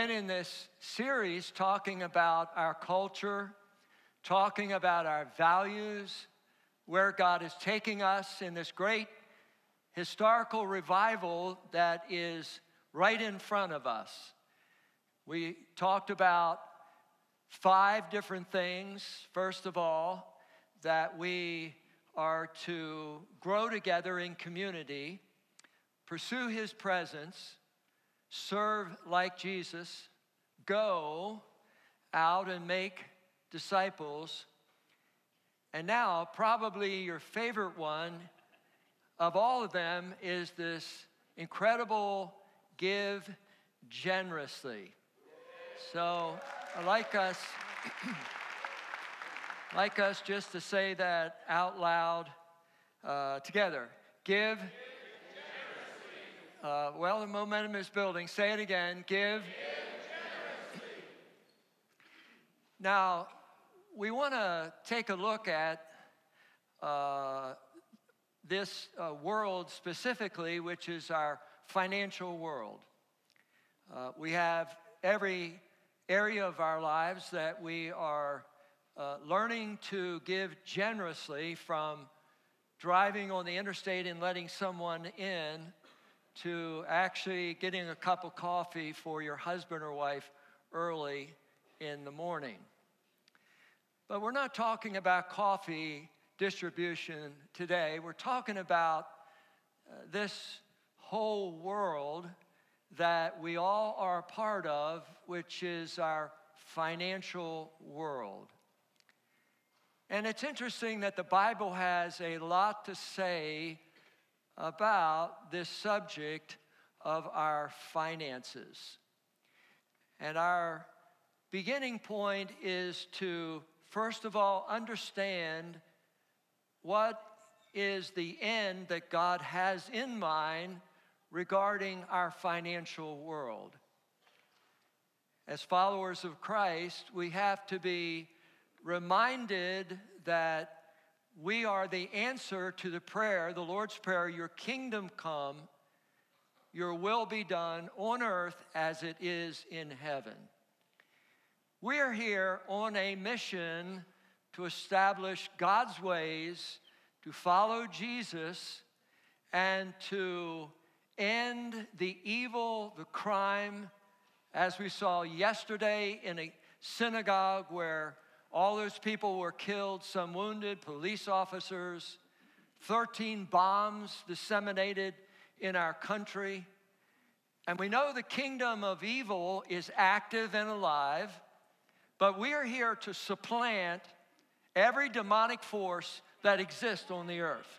been in this series talking about our culture, talking about our values, where God is taking us in this great historical revival that is right in front of us. We talked about five different things. First of all, that we are to grow together in community, pursue His presence, serve like Jesus, go out and make disciples. And now, probably your favorite one of all of them is this incredible give generously. So I like us, like us just to say that out loud uh, together. Give. Uh, well, the momentum is building. Say it again. Give. now, we want to take a look at uh, this uh, world specifically, which is our financial world. Uh, we have every area of our lives that we are uh, learning to give generously from driving on the interstate and letting someone in to actually getting a cup of coffee for your husband or wife early in the morning. But we're not talking about coffee distribution today. We're talking about uh, this whole world that we all are a part of, which is our financial world. And it's interesting that the Bible has a lot to say about this subject of our finances. And our beginning point is to, first of all, understand what is the end that God has in mind regarding our financial world. As followers of Christ, we have to be reminded that we are the answer to the prayer, the Lord's Prayer, Your kingdom come, your will be done on earth as it is in heaven. We are here on a mission to establish God's ways, to follow Jesus, and to end the evil, the crime, as we saw yesterday in a synagogue where all those people were killed, some wounded, police officers, 13 bombs disseminated in our country. And we know the kingdom of evil is active and alive, but we are here to supplant every demonic force that exists on the earth.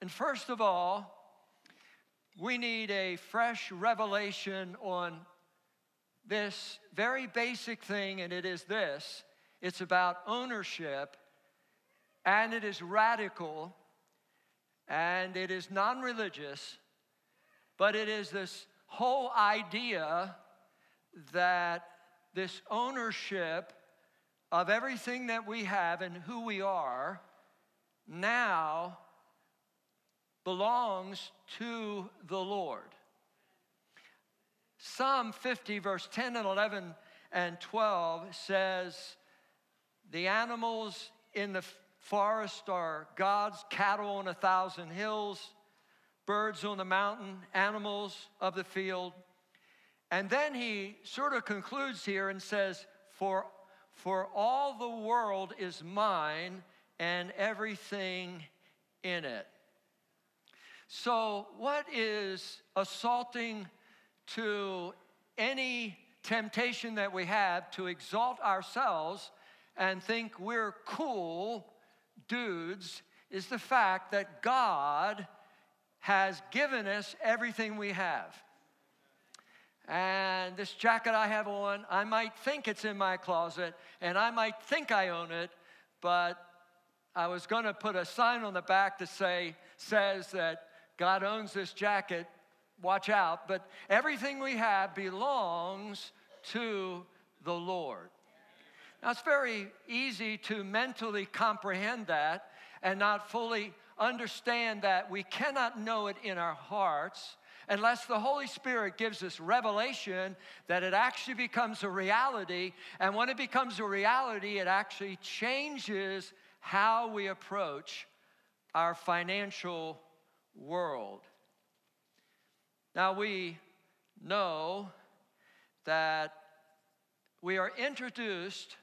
And first of all, we need a fresh revelation on this very basic thing, and it is this. It's about ownership, and it is radical, and it is non religious, but it is this whole idea that this ownership of everything that we have and who we are now belongs to the Lord. Psalm 50, verse 10 and 11 and 12 says, The animals in the forest are God's cattle on a thousand hills, birds on the mountain, animals of the field. And then he sort of concludes here and says, For, for all the world is mine and everything in it. So, what is assaulting to any temptation that we have to exalt ourselves and think we're cool dudes is the fact that God has given us everything we have. And this jacket I have on, I might think it's in my closet and I might think I own it, but I was going to put a sign on the back that say says that God owns this jacket, watch out. But everything we have belongs to the Lord. Now, it's very easy to mentally comprehend that and not fully understand that we cannot know it in our hearts unless the Holy Spirit gives us revelation that it actually becomes a reality. And when it becomes a reality, it actually changes how we approach our financial world. Now, we know that we are introduced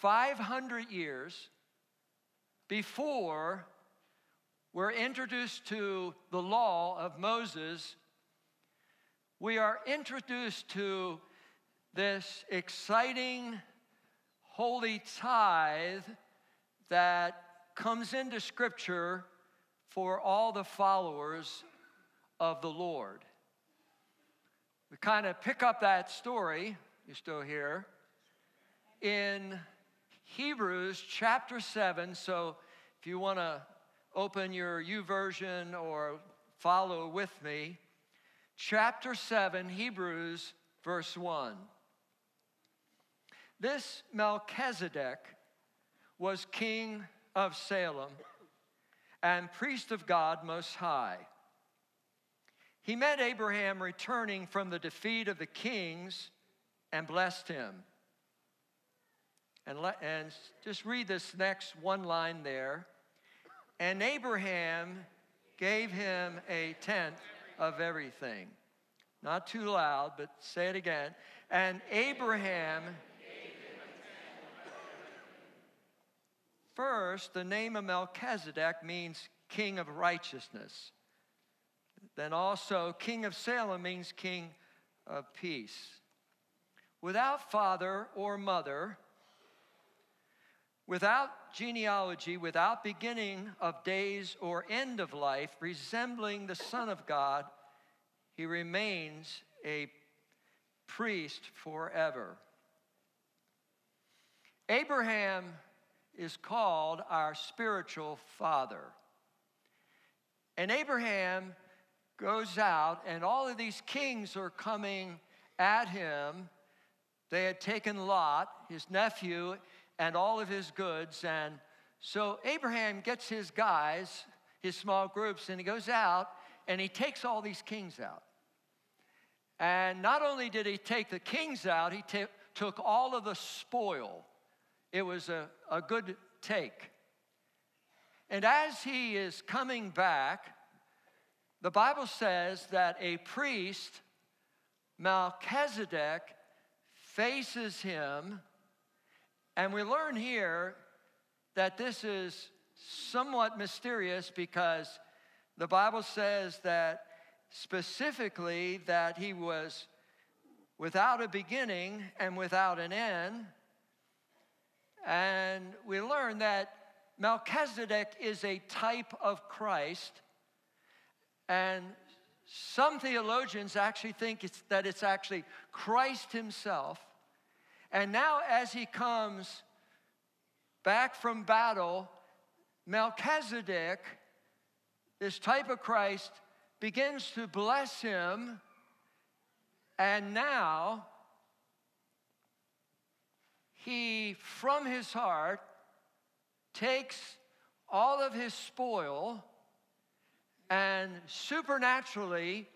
500 years before we're introduced to the law of Moses. We are introduced to this exciting holy tithe that comes into Scripture for all the followers of the Lord. We kind of pick up that story, you're still here, in Hebrews chapter 7. So if you want to open your YouVersion or follow with me, chapter 7, Hebrews, verse 1. This Melchizedek was king of Salem and priest of God Most High. He met Abraham returning from the defeat of the kings and blessed him. And, and just read this next one line there. And Abraham gave him a tenth of everything. Not too loud, but say it again. And Abraham. First, the name of Melchizedek means king of righteousness. Then also, king of Salem means king of peace. Without father or mother, without genealogy, without beginning of days or end of life, resembling the Son of God, he remains a priest forever. Abraham is called our spiritual father. And Abraham goes out, and all of these kings are coming at him. They had taken Lot, his nephew, and all of his goods. And so Abraham gets his guys, his small groups, and he goes out and he takes all these kings out. And not only did he take the kings out, he t- took all of the spoil it was a, a good take. And as he is coming back, the Bible says that a priest, Melchizedek, faces him. And we learn here that this is somewhat mysterious because the Bible says that specifically that he was without a beginning and without an end. And we learn that Melchizedek is a type of Christ. And some theologians actually think it's, that it's actually Christ himself. And now, as he comes back from battle, Melchizedek, this type of Christ, begins to bless him. And now, he, from his heart, takes all of his spoil and supernaturally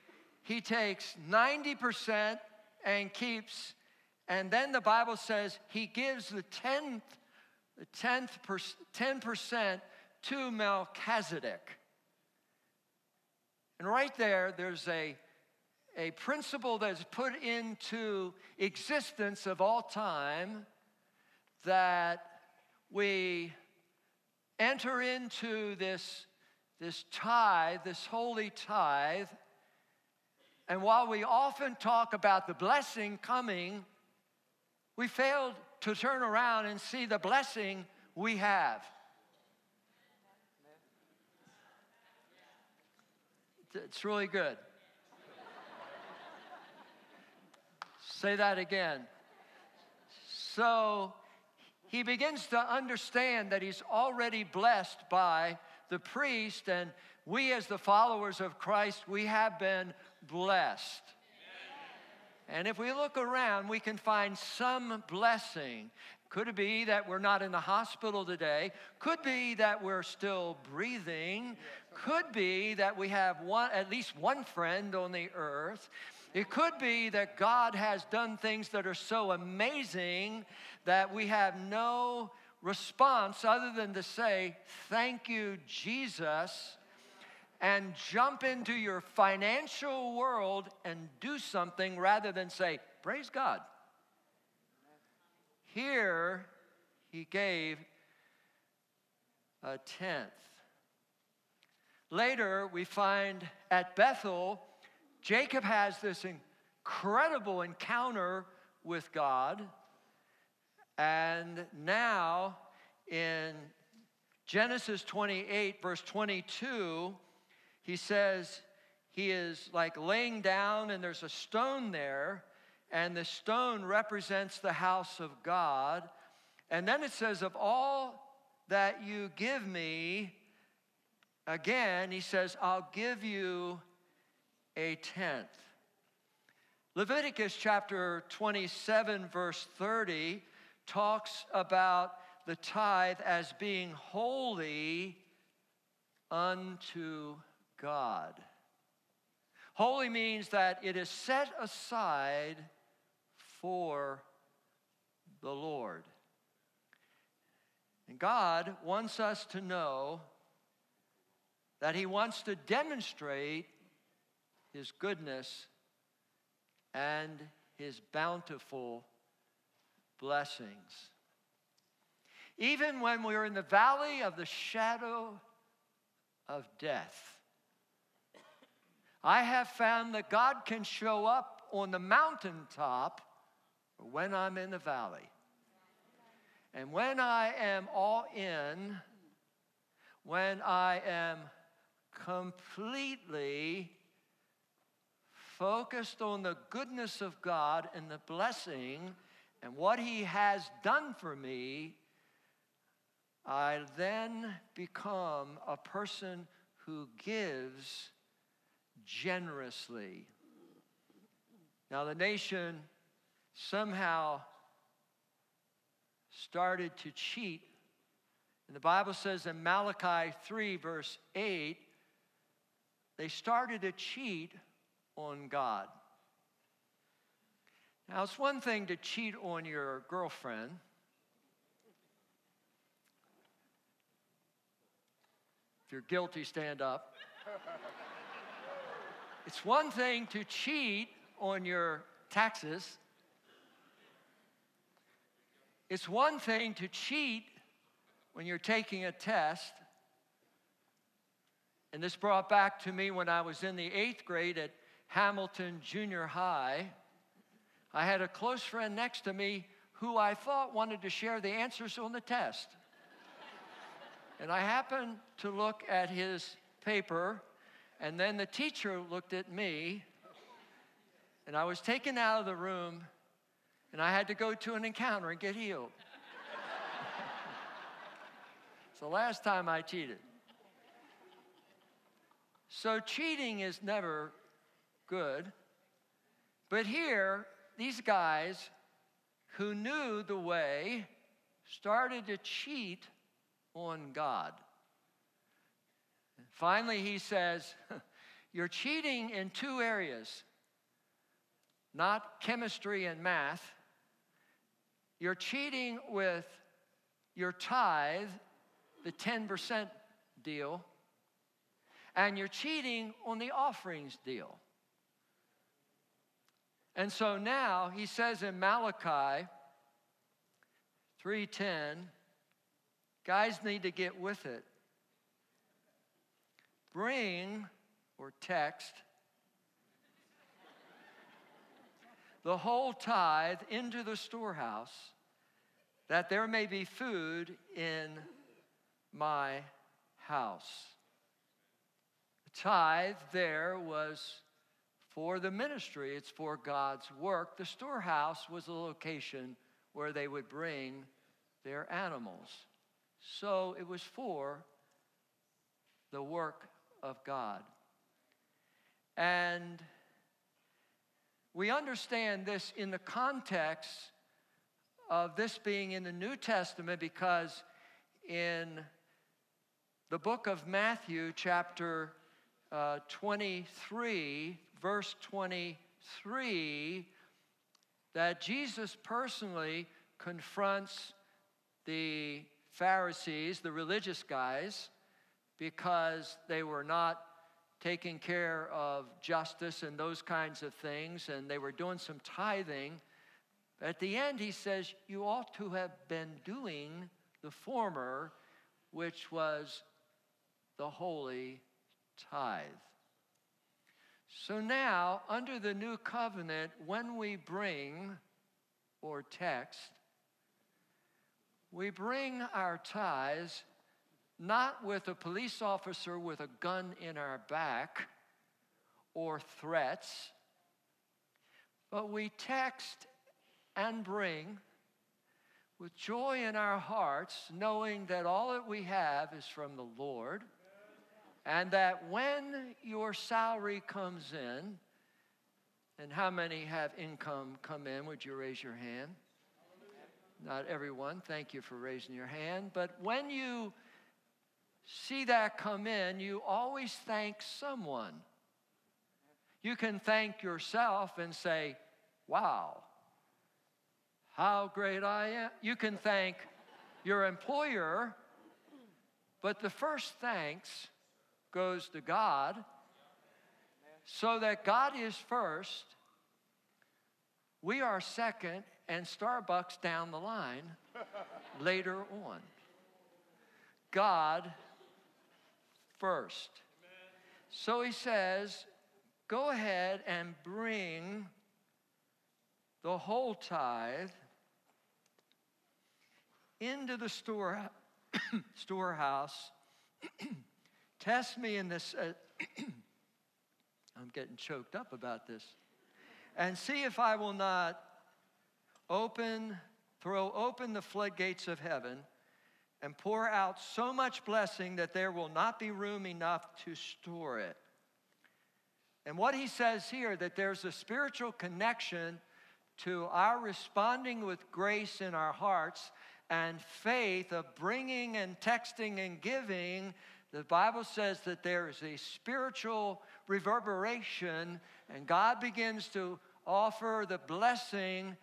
he takes 90% and keeps and then the bible says he gives the 10th the 10th 10% to melchizedek. And right there there's a a principle that's put into existence of all time that we enter into this, this tithe, this holy tithe, and while we often talk about the blessing coming, we fail to turn around and see the blessing we have. It's really good. Say that again. So, he begins to understand that he's already blessed by the priest, and we, as the followers of Christ, we have been blessed. And if we look around, we can find some blessing. Could it be that we're not in the hospital today? Could be that we're still breathing. Could be that we have one, at least one friend on the earth. It could be that God has done things that are so amazing that we have no response other than to say, Thank you, Jesus, and jump into your financial world and do something rather than say, Praise God. Here, he gave a tenth. Later, we find at Bethel, Jacob has this incredible encounter with God. And now in Genesis 28, verse 22, he says he is like laying down and there's a stone there, and the stone represents the house of God. And then it says, Of all that you give me, again, he says, I'll give you a tenth. Leviticus chapter 27, verse 30, talks about the tithe as being holy unto God. Holy means that it is set aside for the Lord. And God wants us to know that He wants to demonstrate His goodness and His bountiful blessings. Even when we're in the valley of the shadow of death, I have found that God can show up on the mountaintop when I'm in the valley. And when I am all in, when I am completely focused on the goodness of God and the blessing and what He has done for me, I then become a person who gives generously. Now, the nation somehow started to cheat. And the Bible says in Malachi 3, verse 8, they started to cheat on God. Now, it's one thing to cheat on your girlfriend. If you're guilty, stand up. it's one thing to cheat on your taxes. It's one thing to cheat when you're taking a test. And this brought back to me when I was in the eighth grade at Hamilton Junior High. I had a close friend next to me who I thought wanted to share the answers on the test. and I happened to look at his paper, and then the teacher looked at me, and I was taken out of the room, and I had to go to an encounter and get healed. it's the last time I cheated. So, cheating is never good. But here, these guys who knew the way started to cheat on God. Finally, he says, You're cheating in two areas not chemistry and math. You're cheating with your tithe, the 10% deal, and you're cheating on the offerings deal. And so now he says in Malachi 3:10, guys need to get with it. Bring or text the whole tithe into the storehouse that there may be food in my house. The tithe there was for the ministry, it's for God's work. The storehouse was a location where they would bring their animals. So it was for the work of God. And we understand this in the context of this being in the New Testament because in the book of Matthew, chapter uh, 23, verse 23, that Jesus personally confronts the Pharisees, the religious guys, because they were not taking care of justice and those kinds of things, and they were doing some tithing. At the end, he says, You ought to have been doing the former, which was the holy tithe. So now, under the new covenant, when we bring or text, we bring our tithes not with a police officer with a gun in our back or threats, but we text and bring with joy in our hearts, knowing that all that we have is from the Lord, and that when your salary comes in, and how many have income come in? Would you raise your hand? Not everyone. Thank you for raising your hand. But when you see that come in, you always thank someone. You can thank yourself and say, Wow, how great I am. You can thank your employer, but the first thanks goes to God so that God is first, we are second, and Starbucks down the line later on. God first. So he says, go ahead and bring the whole tithe into the store, storehouse. Test me in this. Uh, I'm getting choked up about this. And see if I will not open, throw open the floodgates of heaven and pour out so much blessing that there will not be room enough to store it. And what he says here that there's a spiritual connection to our responding with grace in our hearts and faith of bringing and texting and giving. The Bible says that there is a spiritual reverberation, and God begins to offer the blessing,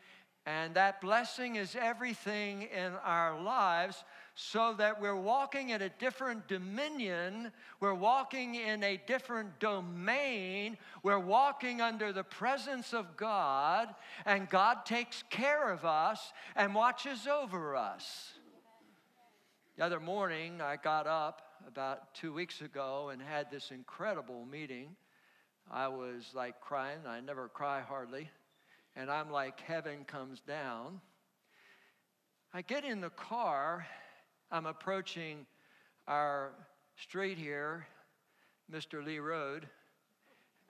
and that blessing is everything in our lives so that we're walking in a different dominion, we're walking in a different domain, we're walking under the presence of God, and God takes care of us and watches over us. The other morning, I got up about two weeks ago and had this incredible meeting. I was like crying, I never cry hardly, and I'm like, heaven comes down. I get in the car I'm approaching our street here, Mr. Lee Road,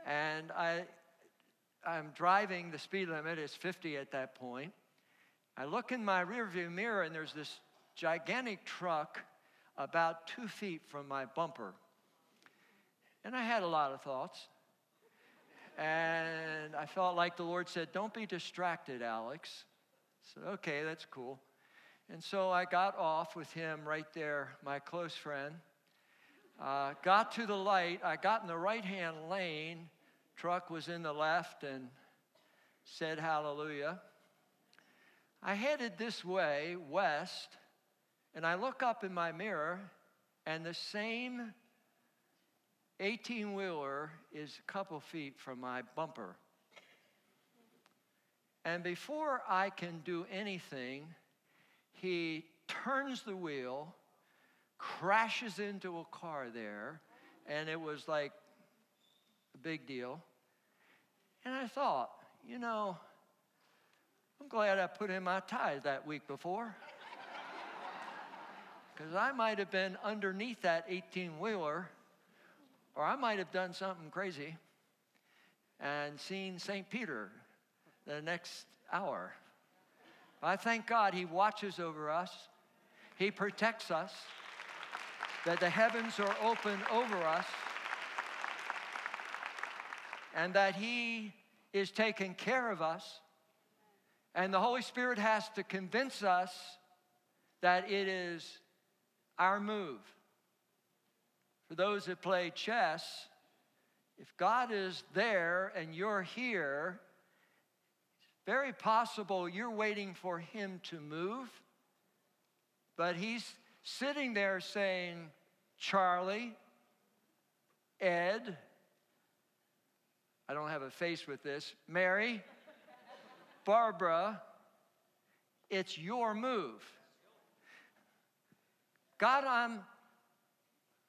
and I, I'm driving, the speed limit is 50 at that point. I look in my rearview mirror, and there's this gigantic truck about two feet from my bumper. And I had a lot of thoughts. And I felt like the Lord said, Don't be distracted, Alex. I said, Okay, that's cool. And so I got off with him right there, my close friend. Uh, got to the light. I got in the right hand lane. Truck was in the left and said hallelujah. I headed this way, west, and I look up in my mirror, and the same 18 wheeler is a couple feet from my bumper. And before I can do anything, he turns the wheel, crashes into a car there, and it was like a big deal. And I thought, you know, I'm glad I put in my tithe that week before. Because I might have been underneath that 18 wheeler, or I might have done something crazy and seen St. Peter the next hour. But I thank God He watches over us, He protects us, that the heavens are open over us, and that He is taking care of us, and the Holy Spirit has to convince us that it is our move. For those that play chess, if God is there and you're here, it's very possible you're waiting for Him to move, but He's sitting there saying, Charlie, Ed, I don't have a face with this, Mary, Barbara, it's your move. God, I'm,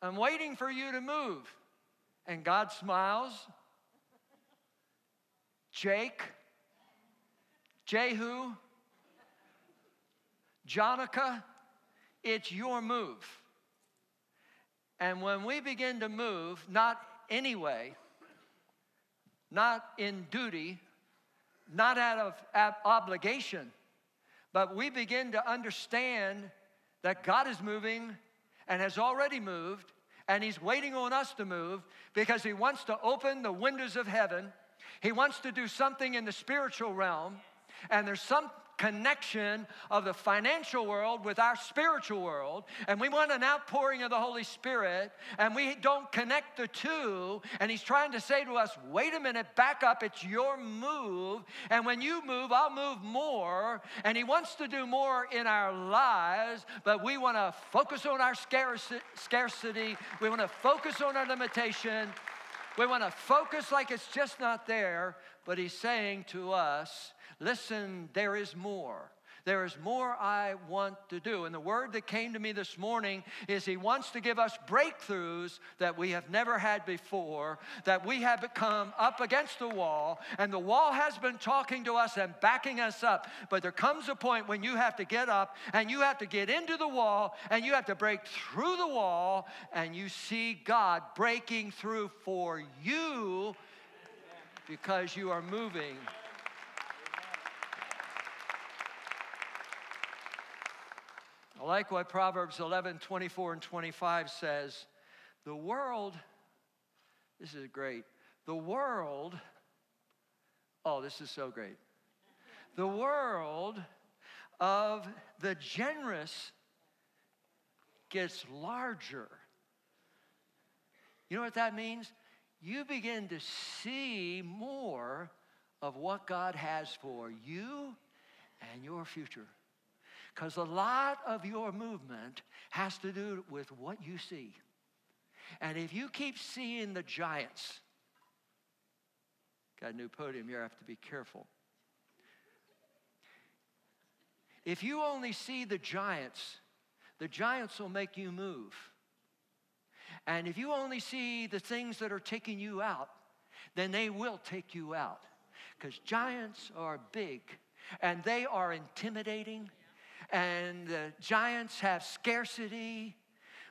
I'm waiting for you to move. And God smiles. Jake, Jehu, Jonica, it's your move. And when we begin to move, not anyway, not in duty, not out of obligation, but we begin to understand that God is moving and has already moved, and He's waiting on us to move because He wants to open the windows of heaven. He wants to do something in the spiritual realm, and there's some connection of the financial world with our spiritual world, and we want an outpouring of the Holy Spirit, and we don't connect the two. And He's trying to say to us, wait a minute, back up, it's your move. And when you move, I'll move more. And He wants to do more in our lives, but we want to focus on our scarcity, we want to focus on our limitation. We want to focus like it's just not there, but he's saying to us, Listen, there is more. There is more I want to do. And the word that came to me this morning is He wants to give us breakthroughs that we have never had before, that we have come up against the wall, and the wall has been talking to us and backing us up. But there comes a point when you have to get up and you have to get into the wall and you have to break through the wall, and you see God breaking through for you because you are moving I like what Proverbs 11 24 and 25 says. The world, this is great. The world, oh, this is so great. The world of the generous gets larger. You know what that means? You begin to see more of what God has for you and your future. Because a lot of your movement has to do with what you see. And if you keep seeing the giants, got a new podium here, I have to be careful. If you only see the giants, the giants will make you move. And if you only see the things that are taking you out, then they will take you out. Because giants are big and they are intimidating and the giants have scarcity.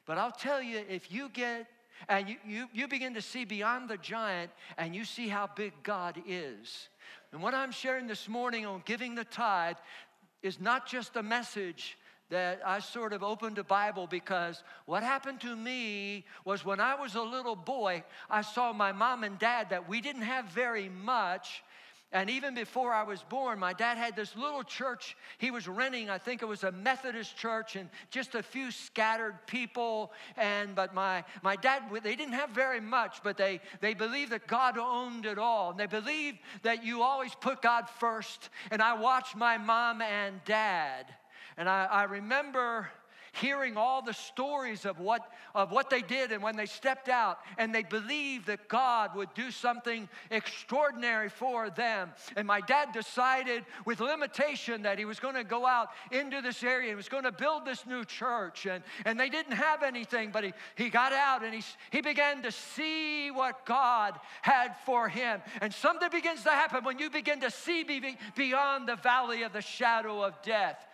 But I'll tell you, if you get and you, you, you begin to see beyond the giant and you see how big God is. And what I'm sharing this morning on giving the tithe is not just a message that I sort of opened the Bible because what happened to me was when I was a little boy, I saw my mom and dad that we didn't have very much, and even before I was born, my dad had this little church he was renting. I think it was a Methodist church and just a few scattered people. And but my, my dad, they didn't have very much, but they, they believed that God owned it all. And they believed that you always put God first. And I watched my mom and dad. And I, I remember hearing all the stories of what, of what they did and when they stepped out, and they believed that God would do something extraordinary for them. And my dad decided, with limitation, that he was going to go out into this area and was going to build this new church. And, and they didn't have anything, but he, he got out and he, he began to see what God had for him. And something begins to happen when you begin to see beyond the valley of the shadow of death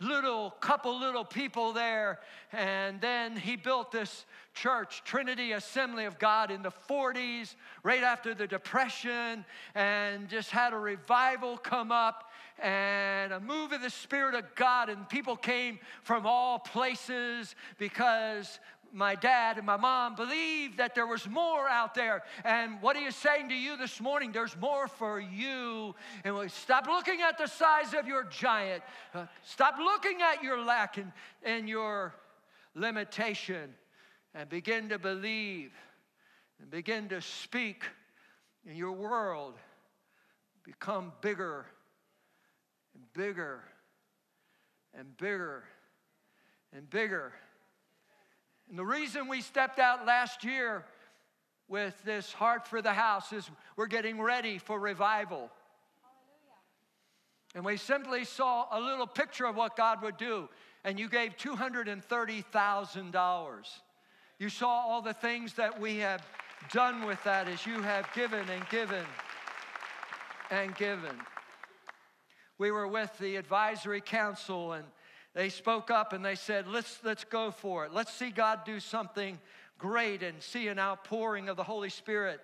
little couple little people there and then he built this church trinity assembly of god in the 40s right after the depression and just had a revival come up and a move of the spirit of god and people came from all places because my dad and my mom believed that there was more out there. And what he is saying to you this morning, there's more for you. And we stop looking at the size of your giant. Uh, stop looking at your lack and, and your limitation and begin to believe and begin to speak in your world. Become bigger and bigger and bigger and bigger. And the reason we stepped out last year with this heart for the house is we're getting ready for revival. And we simply saw a little picture of what God would do. And you gave $230,000. You saw all the things that we have done with that as you have given and given and given. We were with the advisory council and they spoke up and they said, let's, let's go for it. Let's see God do something great and see an outpouring of the Holy Spirit.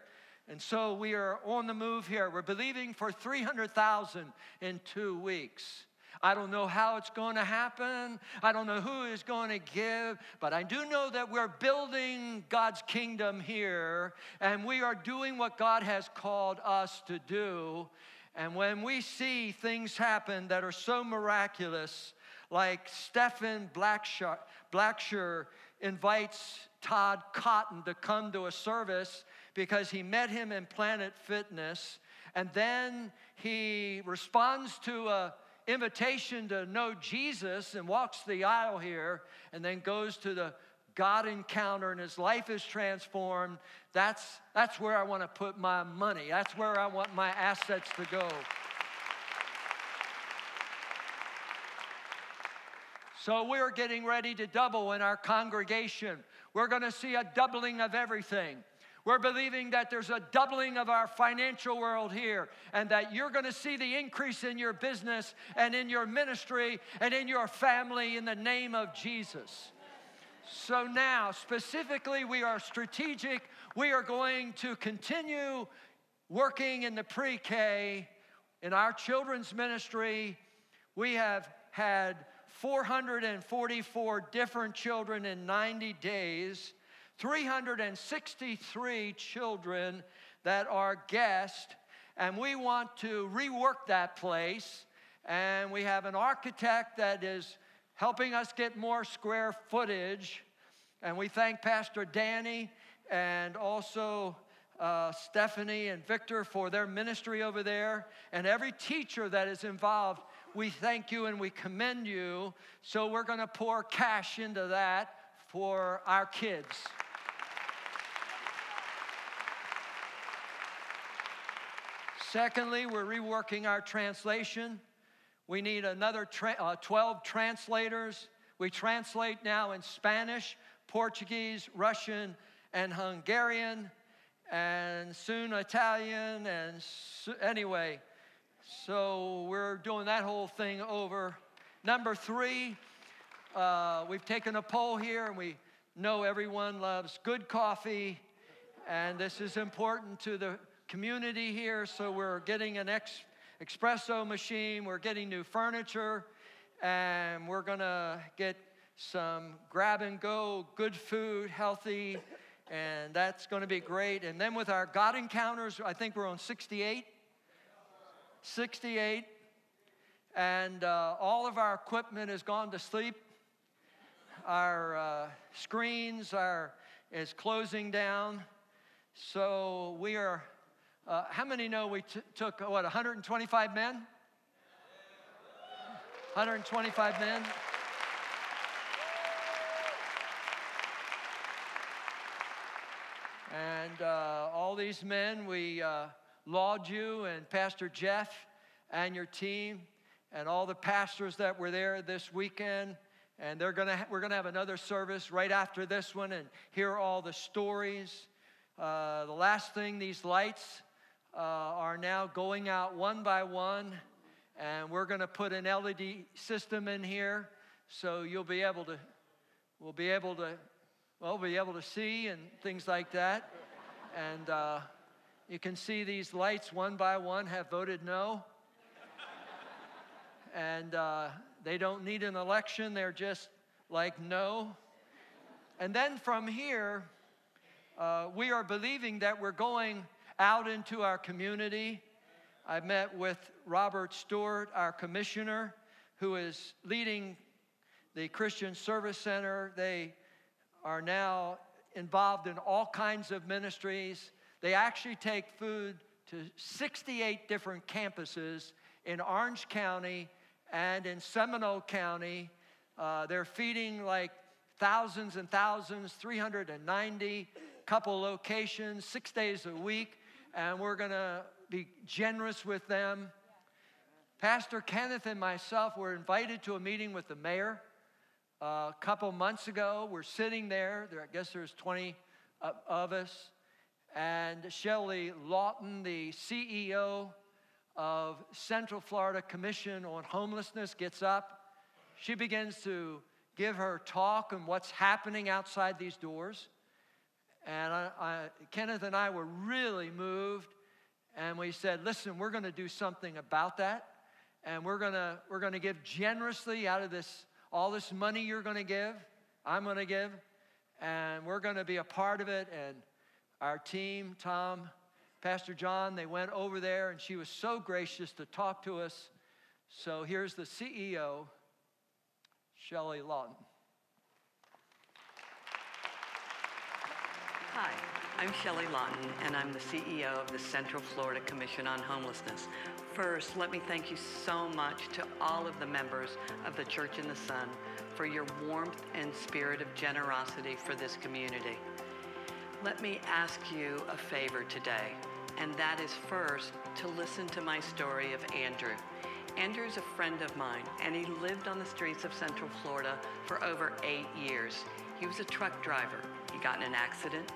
And so we are on the move here. We're believing for 300,000 in two weeks. I don't know how it's going to happen. I don't know who is going to give, but I do know that we're building God's kingdom here and we are doing what God has called us to do. And when we see things happen that are so miraculous, like Stephen Blacksher, Blacksher invites Todd Cotton to come to a service because he met him in Planet Fitness. And then he responds to a invitation to know Jesus and walks the aisle here and then goes to the God encounter and his life is transformed. That's, that's where I want to put my money. That's where I want my assets to go. So we're getting ready to double in our congregation. We're going to see a doubling of everything. We're believing that there's a doubling of our financial world here and that you're going to see the increase in your business and in your ministry and in your family in the name of Jesus. So now, specifically, we are strategic. We are going to continue working in the pre K in our children's ministry. We have had 444 different children in 90 days, 363 children that are guests, and we want to rework that place. And we have an architect that is helping us get more square footage. And we thank Pastor Danny and also uh, Stephanie and Victor for their ministry over there, and every teacher that is involved we thank you and we commend you. So we're going to pour cash into that for our kids. Secondly, we're reworking our translation. We need another tra- uh, 12 translators. We translate now in Spanish, Portuguese, Russian, and Hungarian, and soon Italian. And so, anyway, so we're doing that whole thing over. Number three, uh, we've taken a poll here and we know everyone loves good coffee. And this is important to the community here. So we're getting an ex- espresso machine, we're getting new furniture, and we're going to get some grab and go, good food, healthy, and that's going to be great. And then with our God encounters, I think we're on 68. 68, and uh, all of our equipment has gone to sleep. Our uh, screens are is closing down. So we are. Uh, how many know we t- took what 125 men? 125 men. And uh, all these men, we laud you and Pastor Jeff and your team and all the pastors that were there this weekend. And they're gonna, ha- we're going to have another service right after this one and hear all the stories. Uh, the last thing, these lights uh, are now going out one by one. And we're going to put an LED system in here so you'll be able to, we'll be able to, well, be able to see and things like that. And, uh, you can see these lights one by one have voted no. and uh, they don't need an election, they're just like no. And then from here, uh, we are believing that we're going out into our community. I met with Robert Stewart, our commissioner, who is leading the Christian Service Center. They are now involved in all kinds of ministries. They actually take food to 68 different campuses in Orange County and in Seminole County. Uh, they're feeding like thousands and thousands, 390 couple locations, six days a week, and we're going to be generous with them. Pastor Kenneth and myself were invited to a meeting with the mayor uh, a couple months ago. We're sitting there. there I guess there's 20 of us. And Shelley Lauten, the CEO of Central Florida Commission on Homelessness, gets up. She begins to give her talk on what's happening outside these doors. And I, I, Kenneth and I were really moved. And we said, listen, we're going to do something about that. And we're going to we're going to give generously out of this, all this money you're going to give, I'm going to give. And we're going to be a part of it. And our team, Tom, Pastor John, they went over there, and she was so gracious to talk to us. So here's the CEO, Shelley Lauten. Hi, I'm Shelley Lauten, and I'm the CEO of the Central Florida Commission on Homelessness. First, let me thank you so much to all of the members of the Church in the Son for your warmth and spirit of generosity for this community. Let me ask you a favor today, and that is first to listen to my story of Andrew. Andrew is a friend of mine, and he lived on the streets of Central Florida for over eight years. He was a truck driver. He got in an accident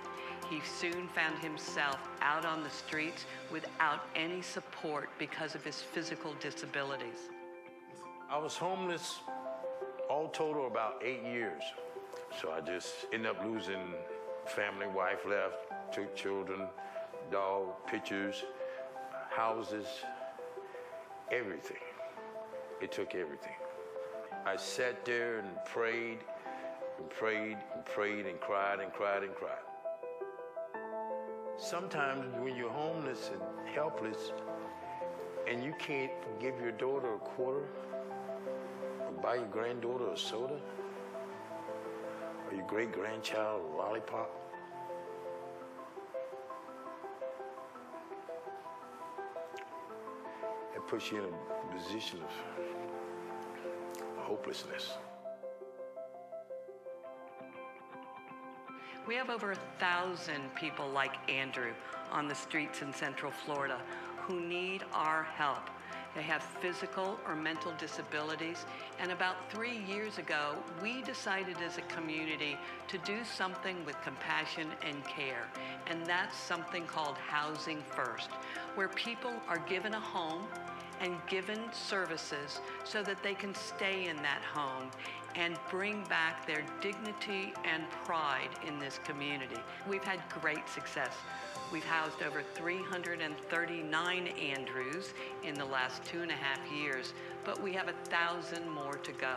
he soon found himself out on the streets without any support because of his physical disabilities. I was homeless all total about eight years. So I just ended up losing family, wife left, two children, dog, pictures, houses, everything. It took everything. I sat there and prayed and prayed and prayed and cried and cried and cried. Sometimes when you're homeless and helpless and you can't give your daughter a quarter or buy your granddaughter a soda or your great grandchild a lollipop, puts you in a position of hopelessness. We have over a thousand people like Andrew on the streets in Central Florida who need our help. They have physical or mental disabilities. And about three years ago, we decided as a community to do something with compassion and care. And that's something called Housing First, where people are given a home and given services so that they can stay in that home and bring back their dignity and pride in this community. We've had great success. We've housed over 339 Andrews in the last two and a half years, but we have a thousand more to go.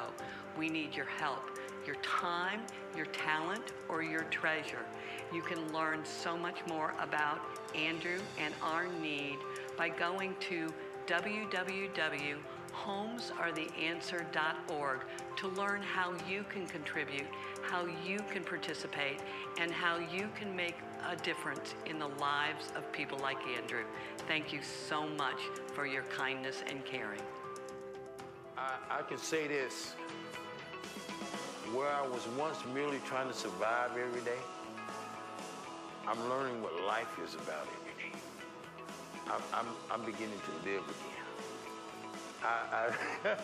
We need your help, your time, your talent, or your treasure. You can learn so much more about Andrew and our need by going to www homesaretheanswer.org to learn how you can contribute, how you can participate, and how you can make a difference in the lives of people like Andrew. Thank you so much for your kindness and caring. I, I can say this where I was once merely trying to survive every day, I'm learning what life is about every day. I'm, I'm, I'm beginning to live again. I,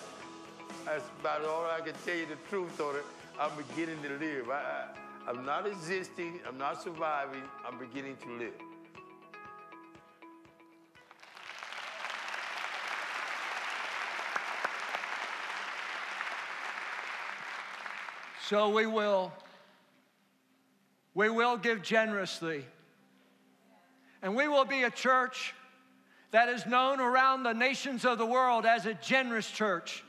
that's about all I can tell you the truth on it. I'm beginning to live. I, I, I'm not existing. I'm not surviving. I'm beginning to live. So we will we will give generously. And we will be a church that is known around the nations of the world as a generous church.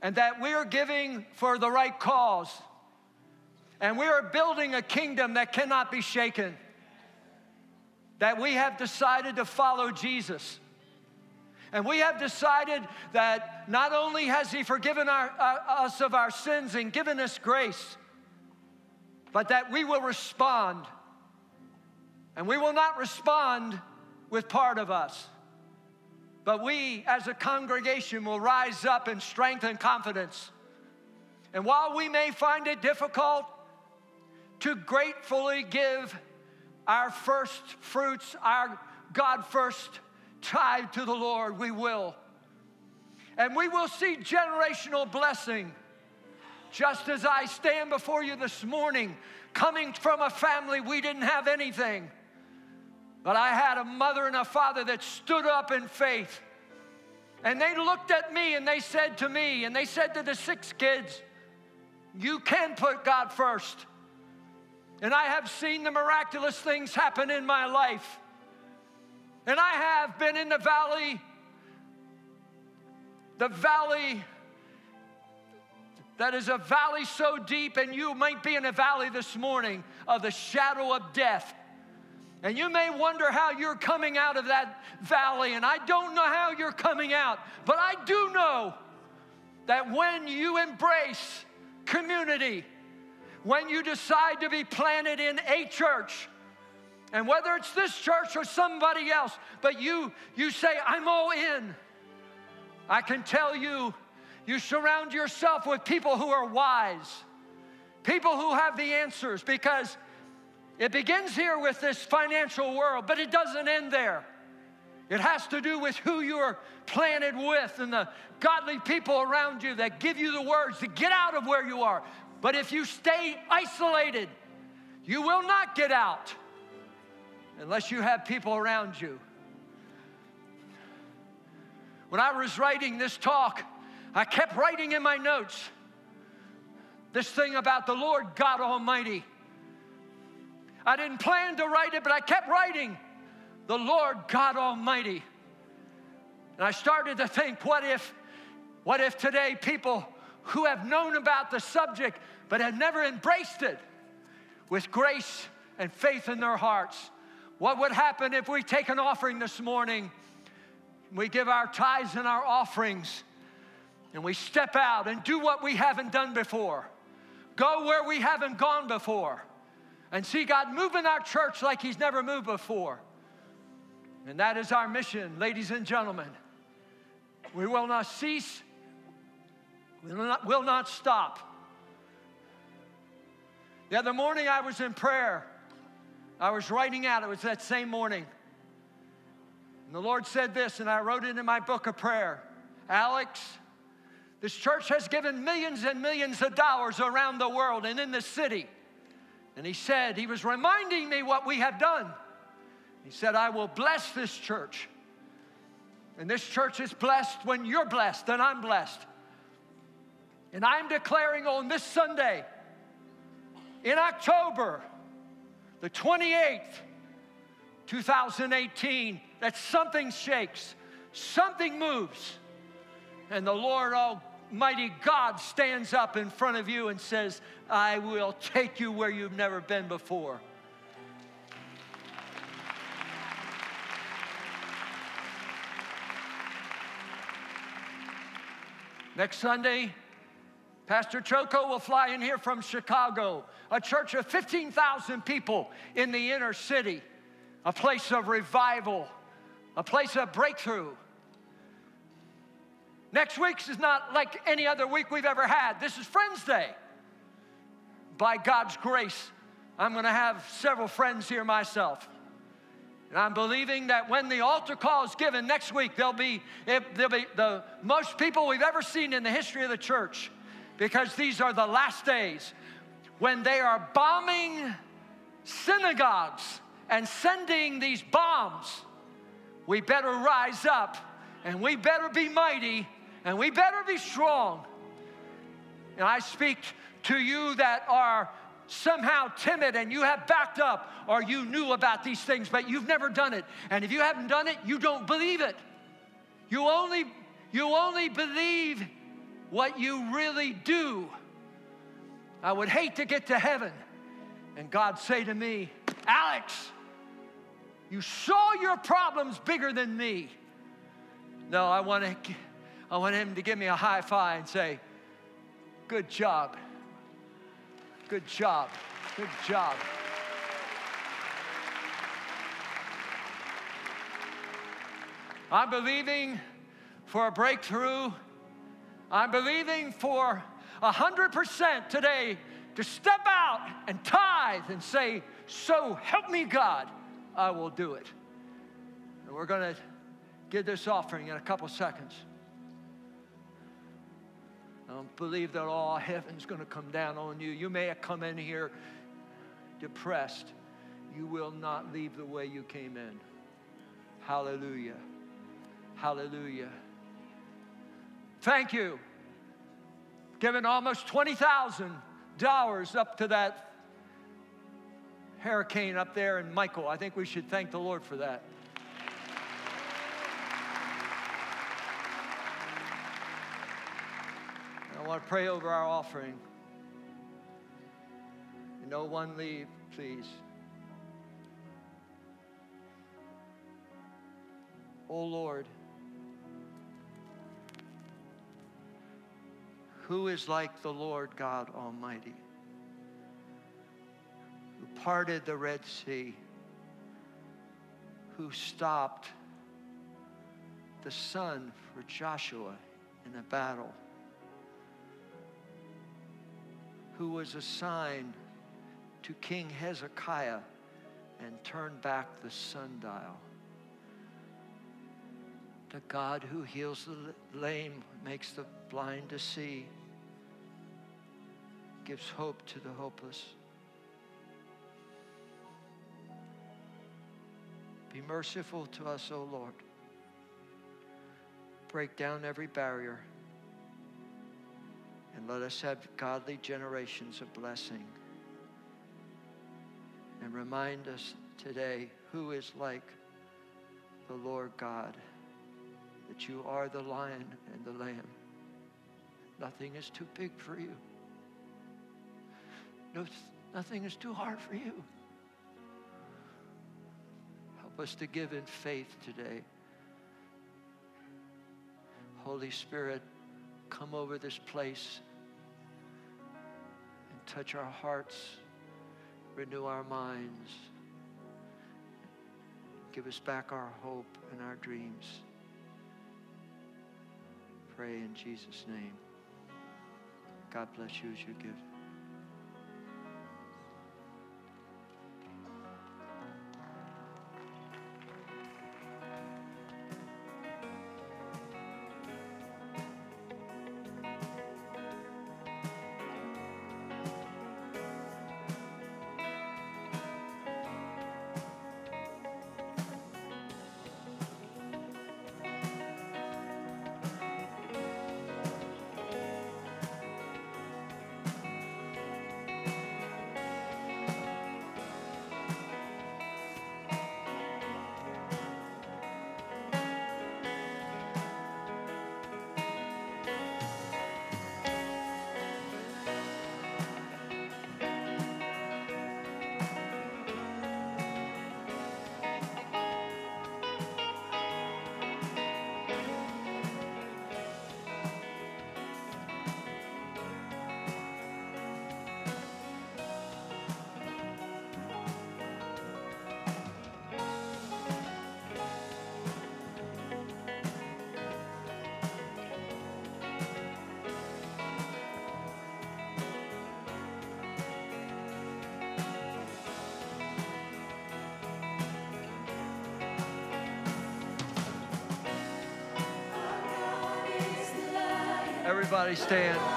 And that we are giving for the right cause. And we are building a kingdom that cannot be shaken. That we have decided to follow Jesus. And we have decided that not only has He forgiven our, uh, us of our sins and given us grace, but that we will respond. And we will not respond with part of us. But we as a congregation will rise up in strength and confidence. And while we may find it difficult to gratefully give our first fruits, our God first tithe to the Lord, we will. And we will see generational blessing. Just as I stand before you this morning, coming from a family we didn't have anything. But I had a mother and a father that stood up in faith. And they looked at me and they said to me, and they said to the six kids, You can put God first. And I have seen the miraculous things happen in my life. And I have been in the valley, the valley that is a valley so deep, and you might be in a valley this morning of the shadow of death. And you may wonder how you're coming out of that valley, and I don't know how you're coming out, but I do know that when you embrace community, when you decide to be planted in a church, and whether it's this church or somebody else, but you you say I'm all in. I can tell you you surround yourself with people who are wise. People who have the answers because it begins here with this financial world, but it doesn't end there. It has to do with who you're planted with and the godly people around you that give you the words to get out of where you are. But if you stay isolated, you will not get out unless you have people around you. When I was writing this talk, I kept writing in my notes this thing about the Lord God Almighty. I didn't plan to write it, but I kept writing the Lord God Almighty. And I started to think, what if, what if today people who have known about the subject but have never embraced it with grace and faith in their hearts what would happen if we take an offering this morning? We give our tithes and our offerings, and we step out and do what we haven't done before. Go where we haven't gone before, and see God move in our church like He's never moved before. And that is our mission, ladies and gentlemen. We will not cease, we will not, will not stop. The other morning I was in prayer I was writing out, it was that same morning. And the Lord said this, and I wrote it in my book of prayer Alex, this church has given millions and millions of dollars around the world and in the city. And he said, he was reminding me what we have done. He said, I will bless this church. And this church is blessed when you're blessed and I'm blessed. And I'm declaring on this Sunday in October the 28th, 2018, that something shakes, something moves, and the Lord oh, Almighty God stands up in front of you and says, I will take you where you've never been before. Next Sunday, Pastor Choco will fly in here from Chicago, a church of 15,000 people in the inner city, a place of revival, a place of breakthrough. Next week's is not like any other week we've ever had. This is Friends Day. By God's grace, I'm going to have several friends here myself. And I'm believing that when the altar call is given next week, there'll be, eh, there'll be the most people we've ever seen in the history of the church because these are the last days when they are bombing synagogues and sending these bombs. We better rise up and we better be mighty and we better be strong. And I speak to you that are somehow timid and you have backed up or you knew about these things but you've never done it. And if you haven't done it, you don't believe it. You only you only believe what you really do. I would hate to get to heaven and God say to me, Alex, you saw your problems bigger than me. No, I want, to, I want him to give me a high five and say, Good job. Good job. Good job. I'm believing for a breakthrough. I'm believing for 100% today to step out and tithe and say, So help me God, I will do it. And we're going to give this offering in a couple seconds. I don't believe that all heaven's going to come down on you. You may have come in here depressed. You will not leave the way you came in. Hallelujah. Hallelujah. Thank you. Giving almost $20,000 up to that hurricane up there in Michael. I think we should thank the Lord for that. I want to pray over our offering. And No one leave, please. Oh Lord, who is like the Lord God Almighty, who parted the Red Sea, who stopped the sun for Joshua in a battle? Who was assigned to King Hezekiah and turned back the sundial. The God who heals the lame, makes the blind to see, gives hope to the hopeless. Be merciful to us, O Lord. Break down every barrier. And let us have godly generations of blessing. And remind us today who is like the Lord God, that you are the lion and the lamb. Nothing is too big for you. No, nothing is too hard for you. Help us to give in faith today. Holy Spirit, come over this place and touch our hearts, renew our minds, give us back our hope and our dreams. Pray in Jesus' name. God bless you as you give. Everybody stand.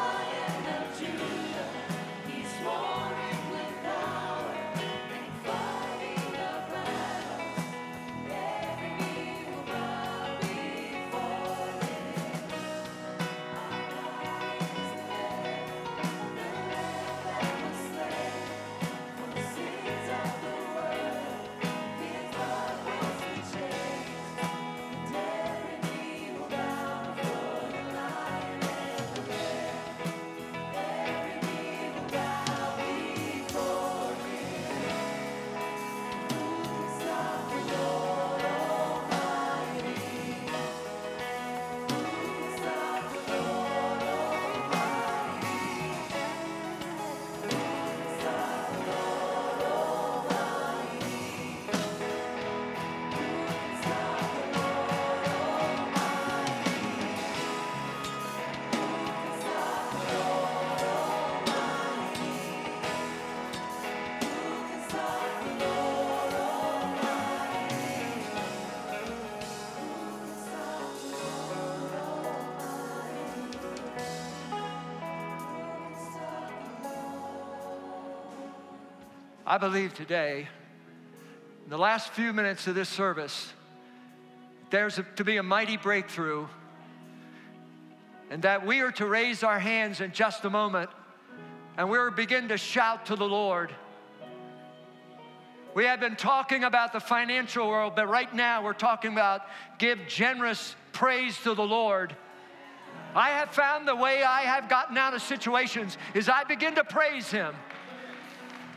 I believe today, in the last few minutes of this service, there's a, to be a mighty breakthrough, and that we are to raise our hands in just a moment and we're begin to shout to the Lord. We have been talking about the financial world, but right now we're talking about give generous praise to the Lord. I have found the way I have gotten out of situations is I begin to praise Him.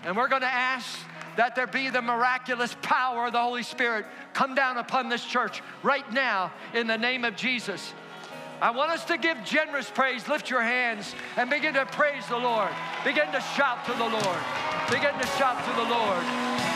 And we're going to ask that there be the miraculous power of the Holy Spirit come down upon this church right now in the name of Jesus. I want us to give generous praise. Lift your hands and begin to praise the Lord. Begin to shout to the Lord. Begin to shout to the Lord.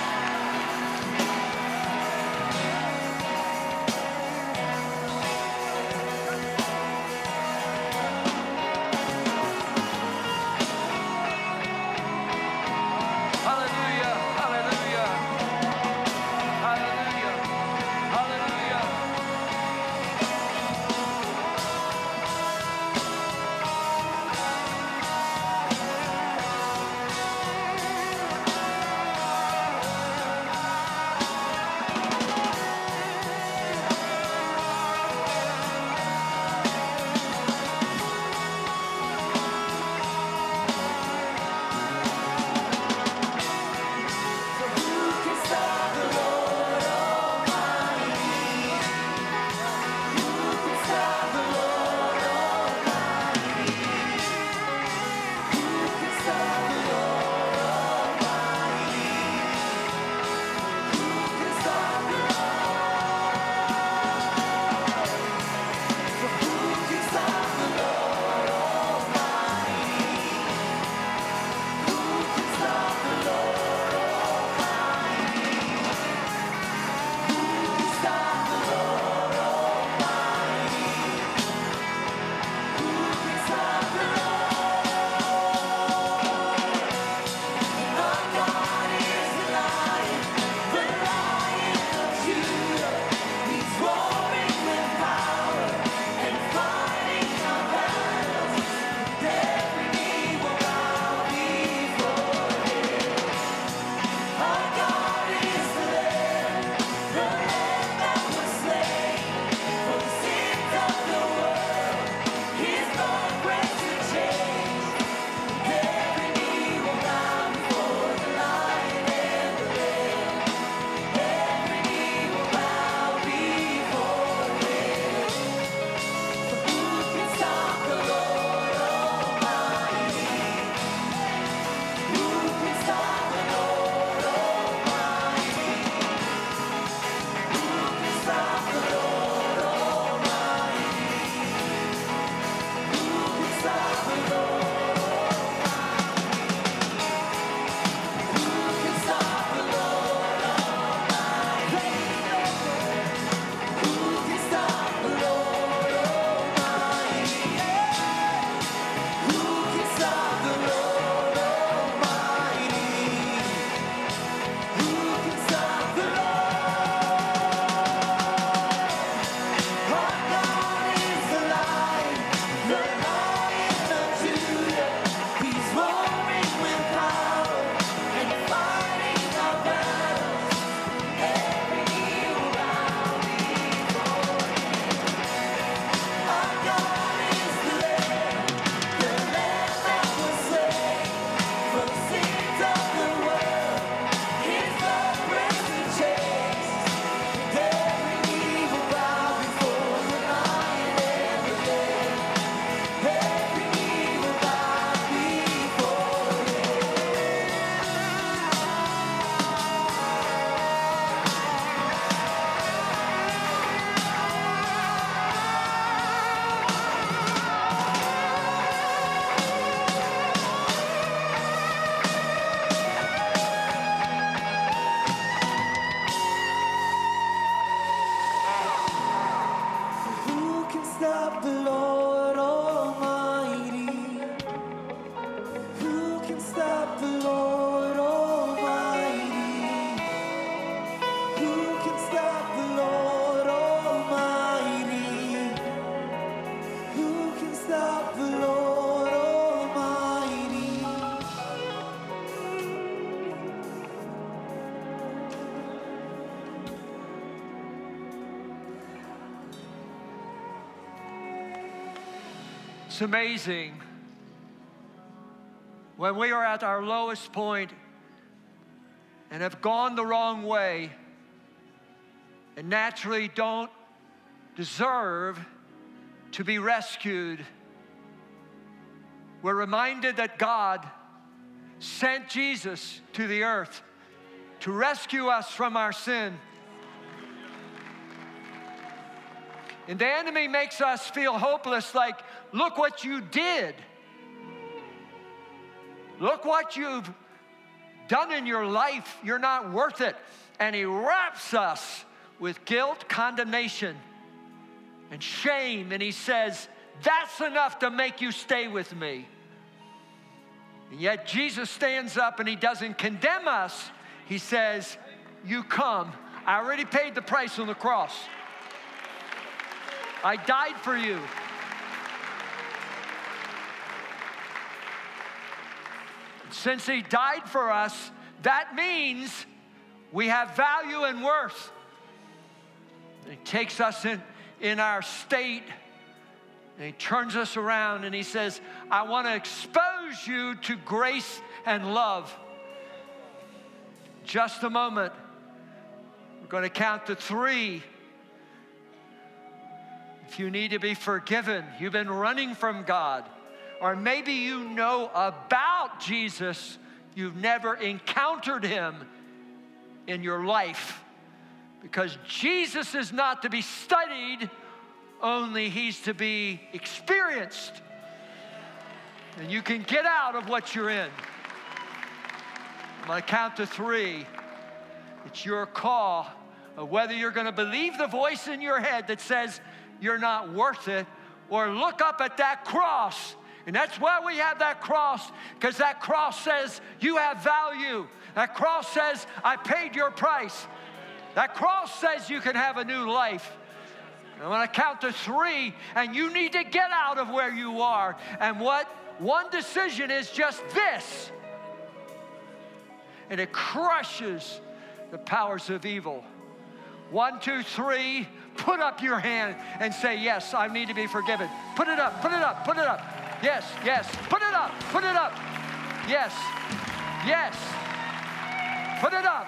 It's amazing. When we are at our lowest point and have gone the wrong way and naturally don't deserve to be rescued, we're reminded that God sent Jesus to the earth to rescue us from our sin. And the enemy makes us feel hopeless like, look what you did. Look what you've done in your life. You're not worth it. And he wraps us with guilt, condemnation, and shame. And he says, That's enough to make you stay with me. And yet Jesus stands up and he doesn't condemn us. He says, You come. I already paid the price on the cross. I died for you. Since he died for us, that means we have value and worth. He takes us in, in our state and he turns us around and he says, I want to expose you to grace and love. Just a moment. We're going to count to three. If you need to be forgiven, you've been running from God, or maybe you know about Jesus, you've never encountered him in your life. Because Jesus is not to be studied, only he's to be experienced. And you can get out of what you're in. I'm to count to three. It's your call of whether you're going to believe the voice in your head that says, you're not worth it, or look up at that cross. And that's why we have that cross, because that cross says you have value. That cross says, I paid your price. That cross says you can have a new life. I'm going to count to three, and you need to get out of where you are. And what one decision is just this, and it crushes the powers of evil. One, two, three put up your hand and say, Yes, I need to be forgiven. Put it up, put it up, put it up. Yes, yes, put it up, put it up. Yes, yes, put it up.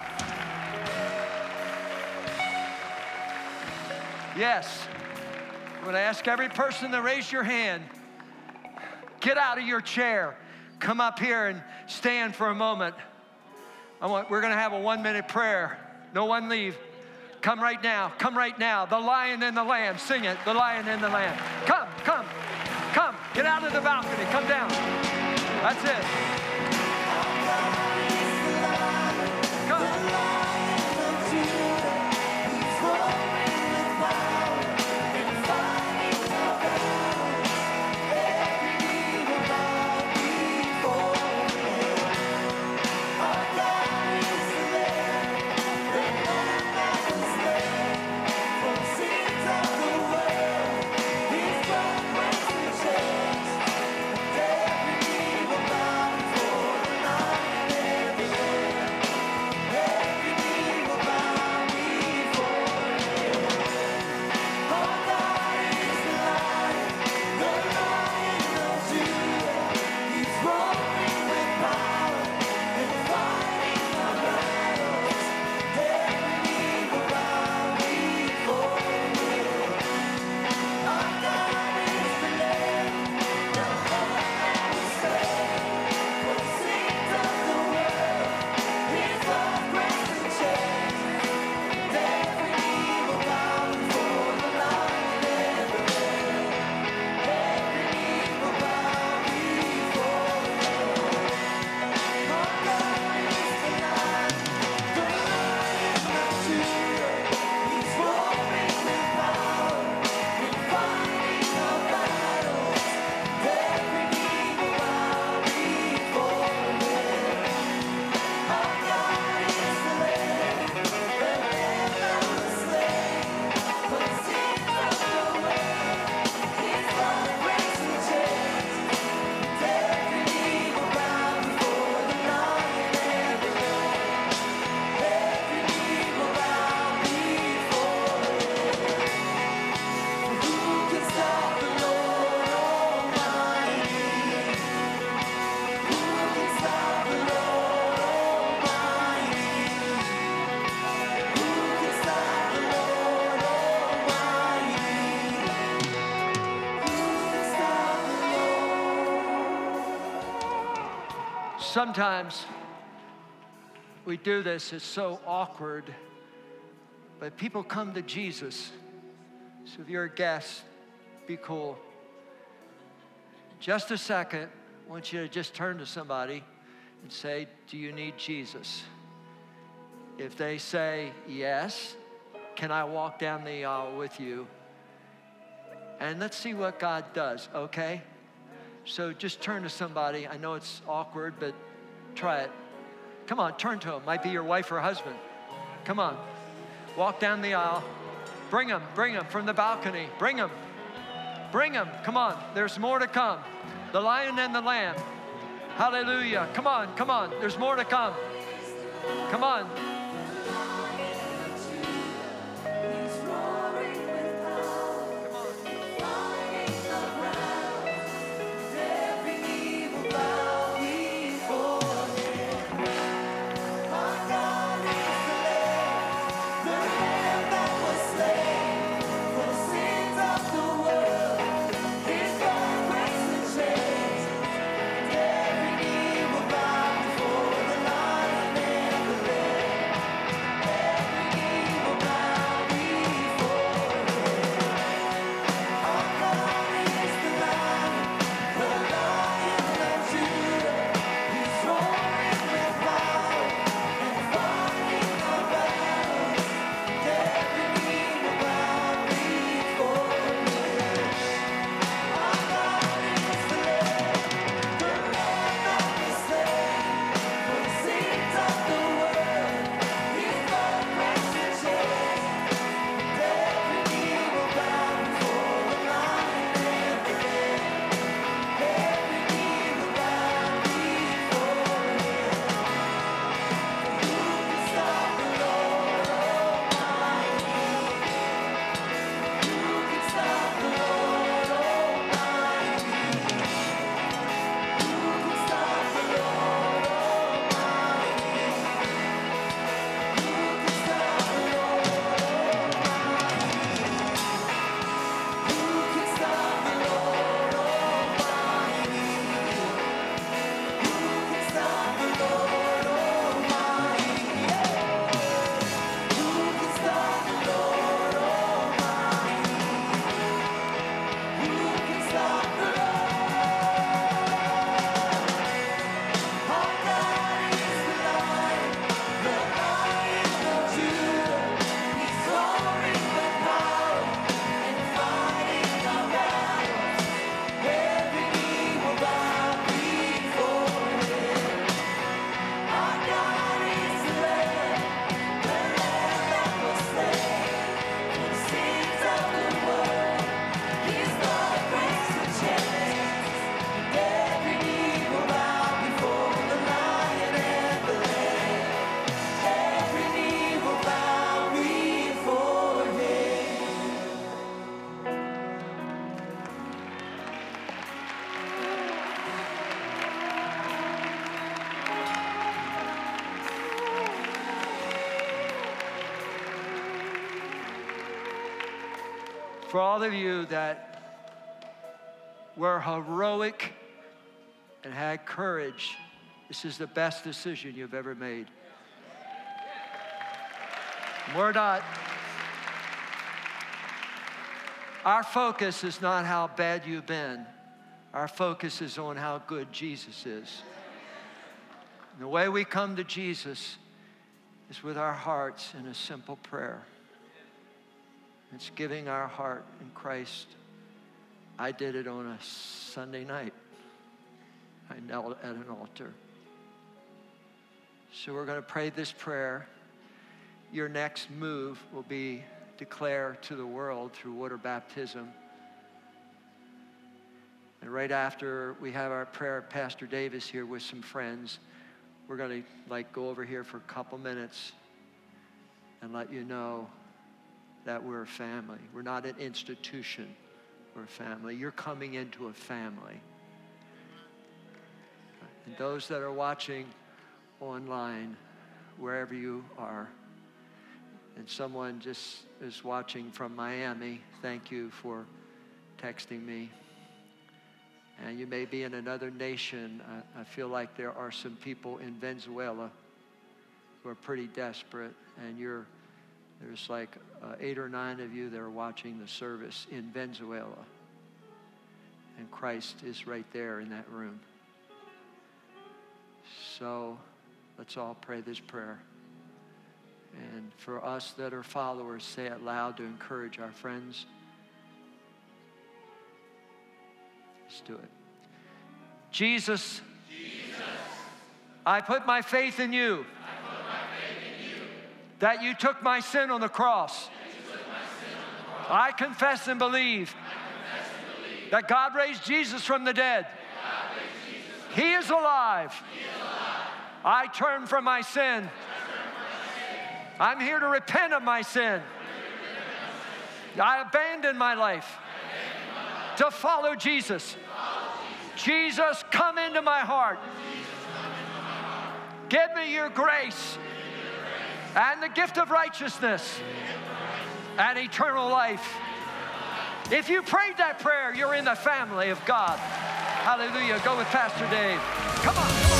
Yes. I'm going to ask every person to raise your hand. Get out of your chair. Come up here and stand for a moment. I want, we're going to have a one minute prayer. No one leave. Come right now. Come right now. The lion and the lamb. Sing it. The lion and the lamb. Come, come, come. Get out of the balcony. Come down. That's it. Sometimes we do this, it's so awkward, but people come to Jesus. So if you're a guest, be cool. Just a second, I want you to just turn to somebody and say, Do you need Jesus? If they say yes, can I walk down the aisle with you? And let's see what God does, okay? So just turn to somebody. I know it's awkward, but try it. Come on, turn to him. Might be your wife or husband. Come on. Walk down the aisle. Bring him, bring him from the balcony. Bring him. Bring him. Come on. There's more to come. The lion and the lamb. Hallelujah. Come on, come on. There's more to come. Come on. For all of you that were heroic and had courage, this is the best decision you've ever made. We're not, our focus is not how bad you've been. Our focus is on how good Jesus is. And the way we come to Jesus is with our hearts in a simple prayer. It's giving our heart in Christ. I did it on a Sunday night. I knelt at an altar. So we're going to pray this prayer. Your next move will be declare to the world through water baptism. And right after we have our prayer, Pastor Davis here with some friends, we're going to like go over here for a couple minutes and let you know that we're a family. We're not an institution, we're a family. You're coming into a family. And those that are watching online, wherever you are, and someone just is watching from Miami, thank you for texting me. And you may be in another nation. I, I feel like there are some people in Venezuela who are pretty desperate, and you're there's like uh, eight or nine of you that are watching the service in Venezuela. And Christ is right there in that room. So let's all pray this prayer. And for us that are followers, say it loud to encourage our friends. Let's do it. Jesus, Jesus I put my faith in you. That you took my sin on the cross. I confess and believe that God raised Jesus from the dead. He is alive. I turn from my sin. I'm here to repent of my sin. I abandon my life to follow Jesus. Jesus, come into my heart. Give me your grace and the gift of righteousness and eternal life. If you prayed that prayer, you're in the family of God. Hallelujah. Go with Pastor Dave. Come on, come on.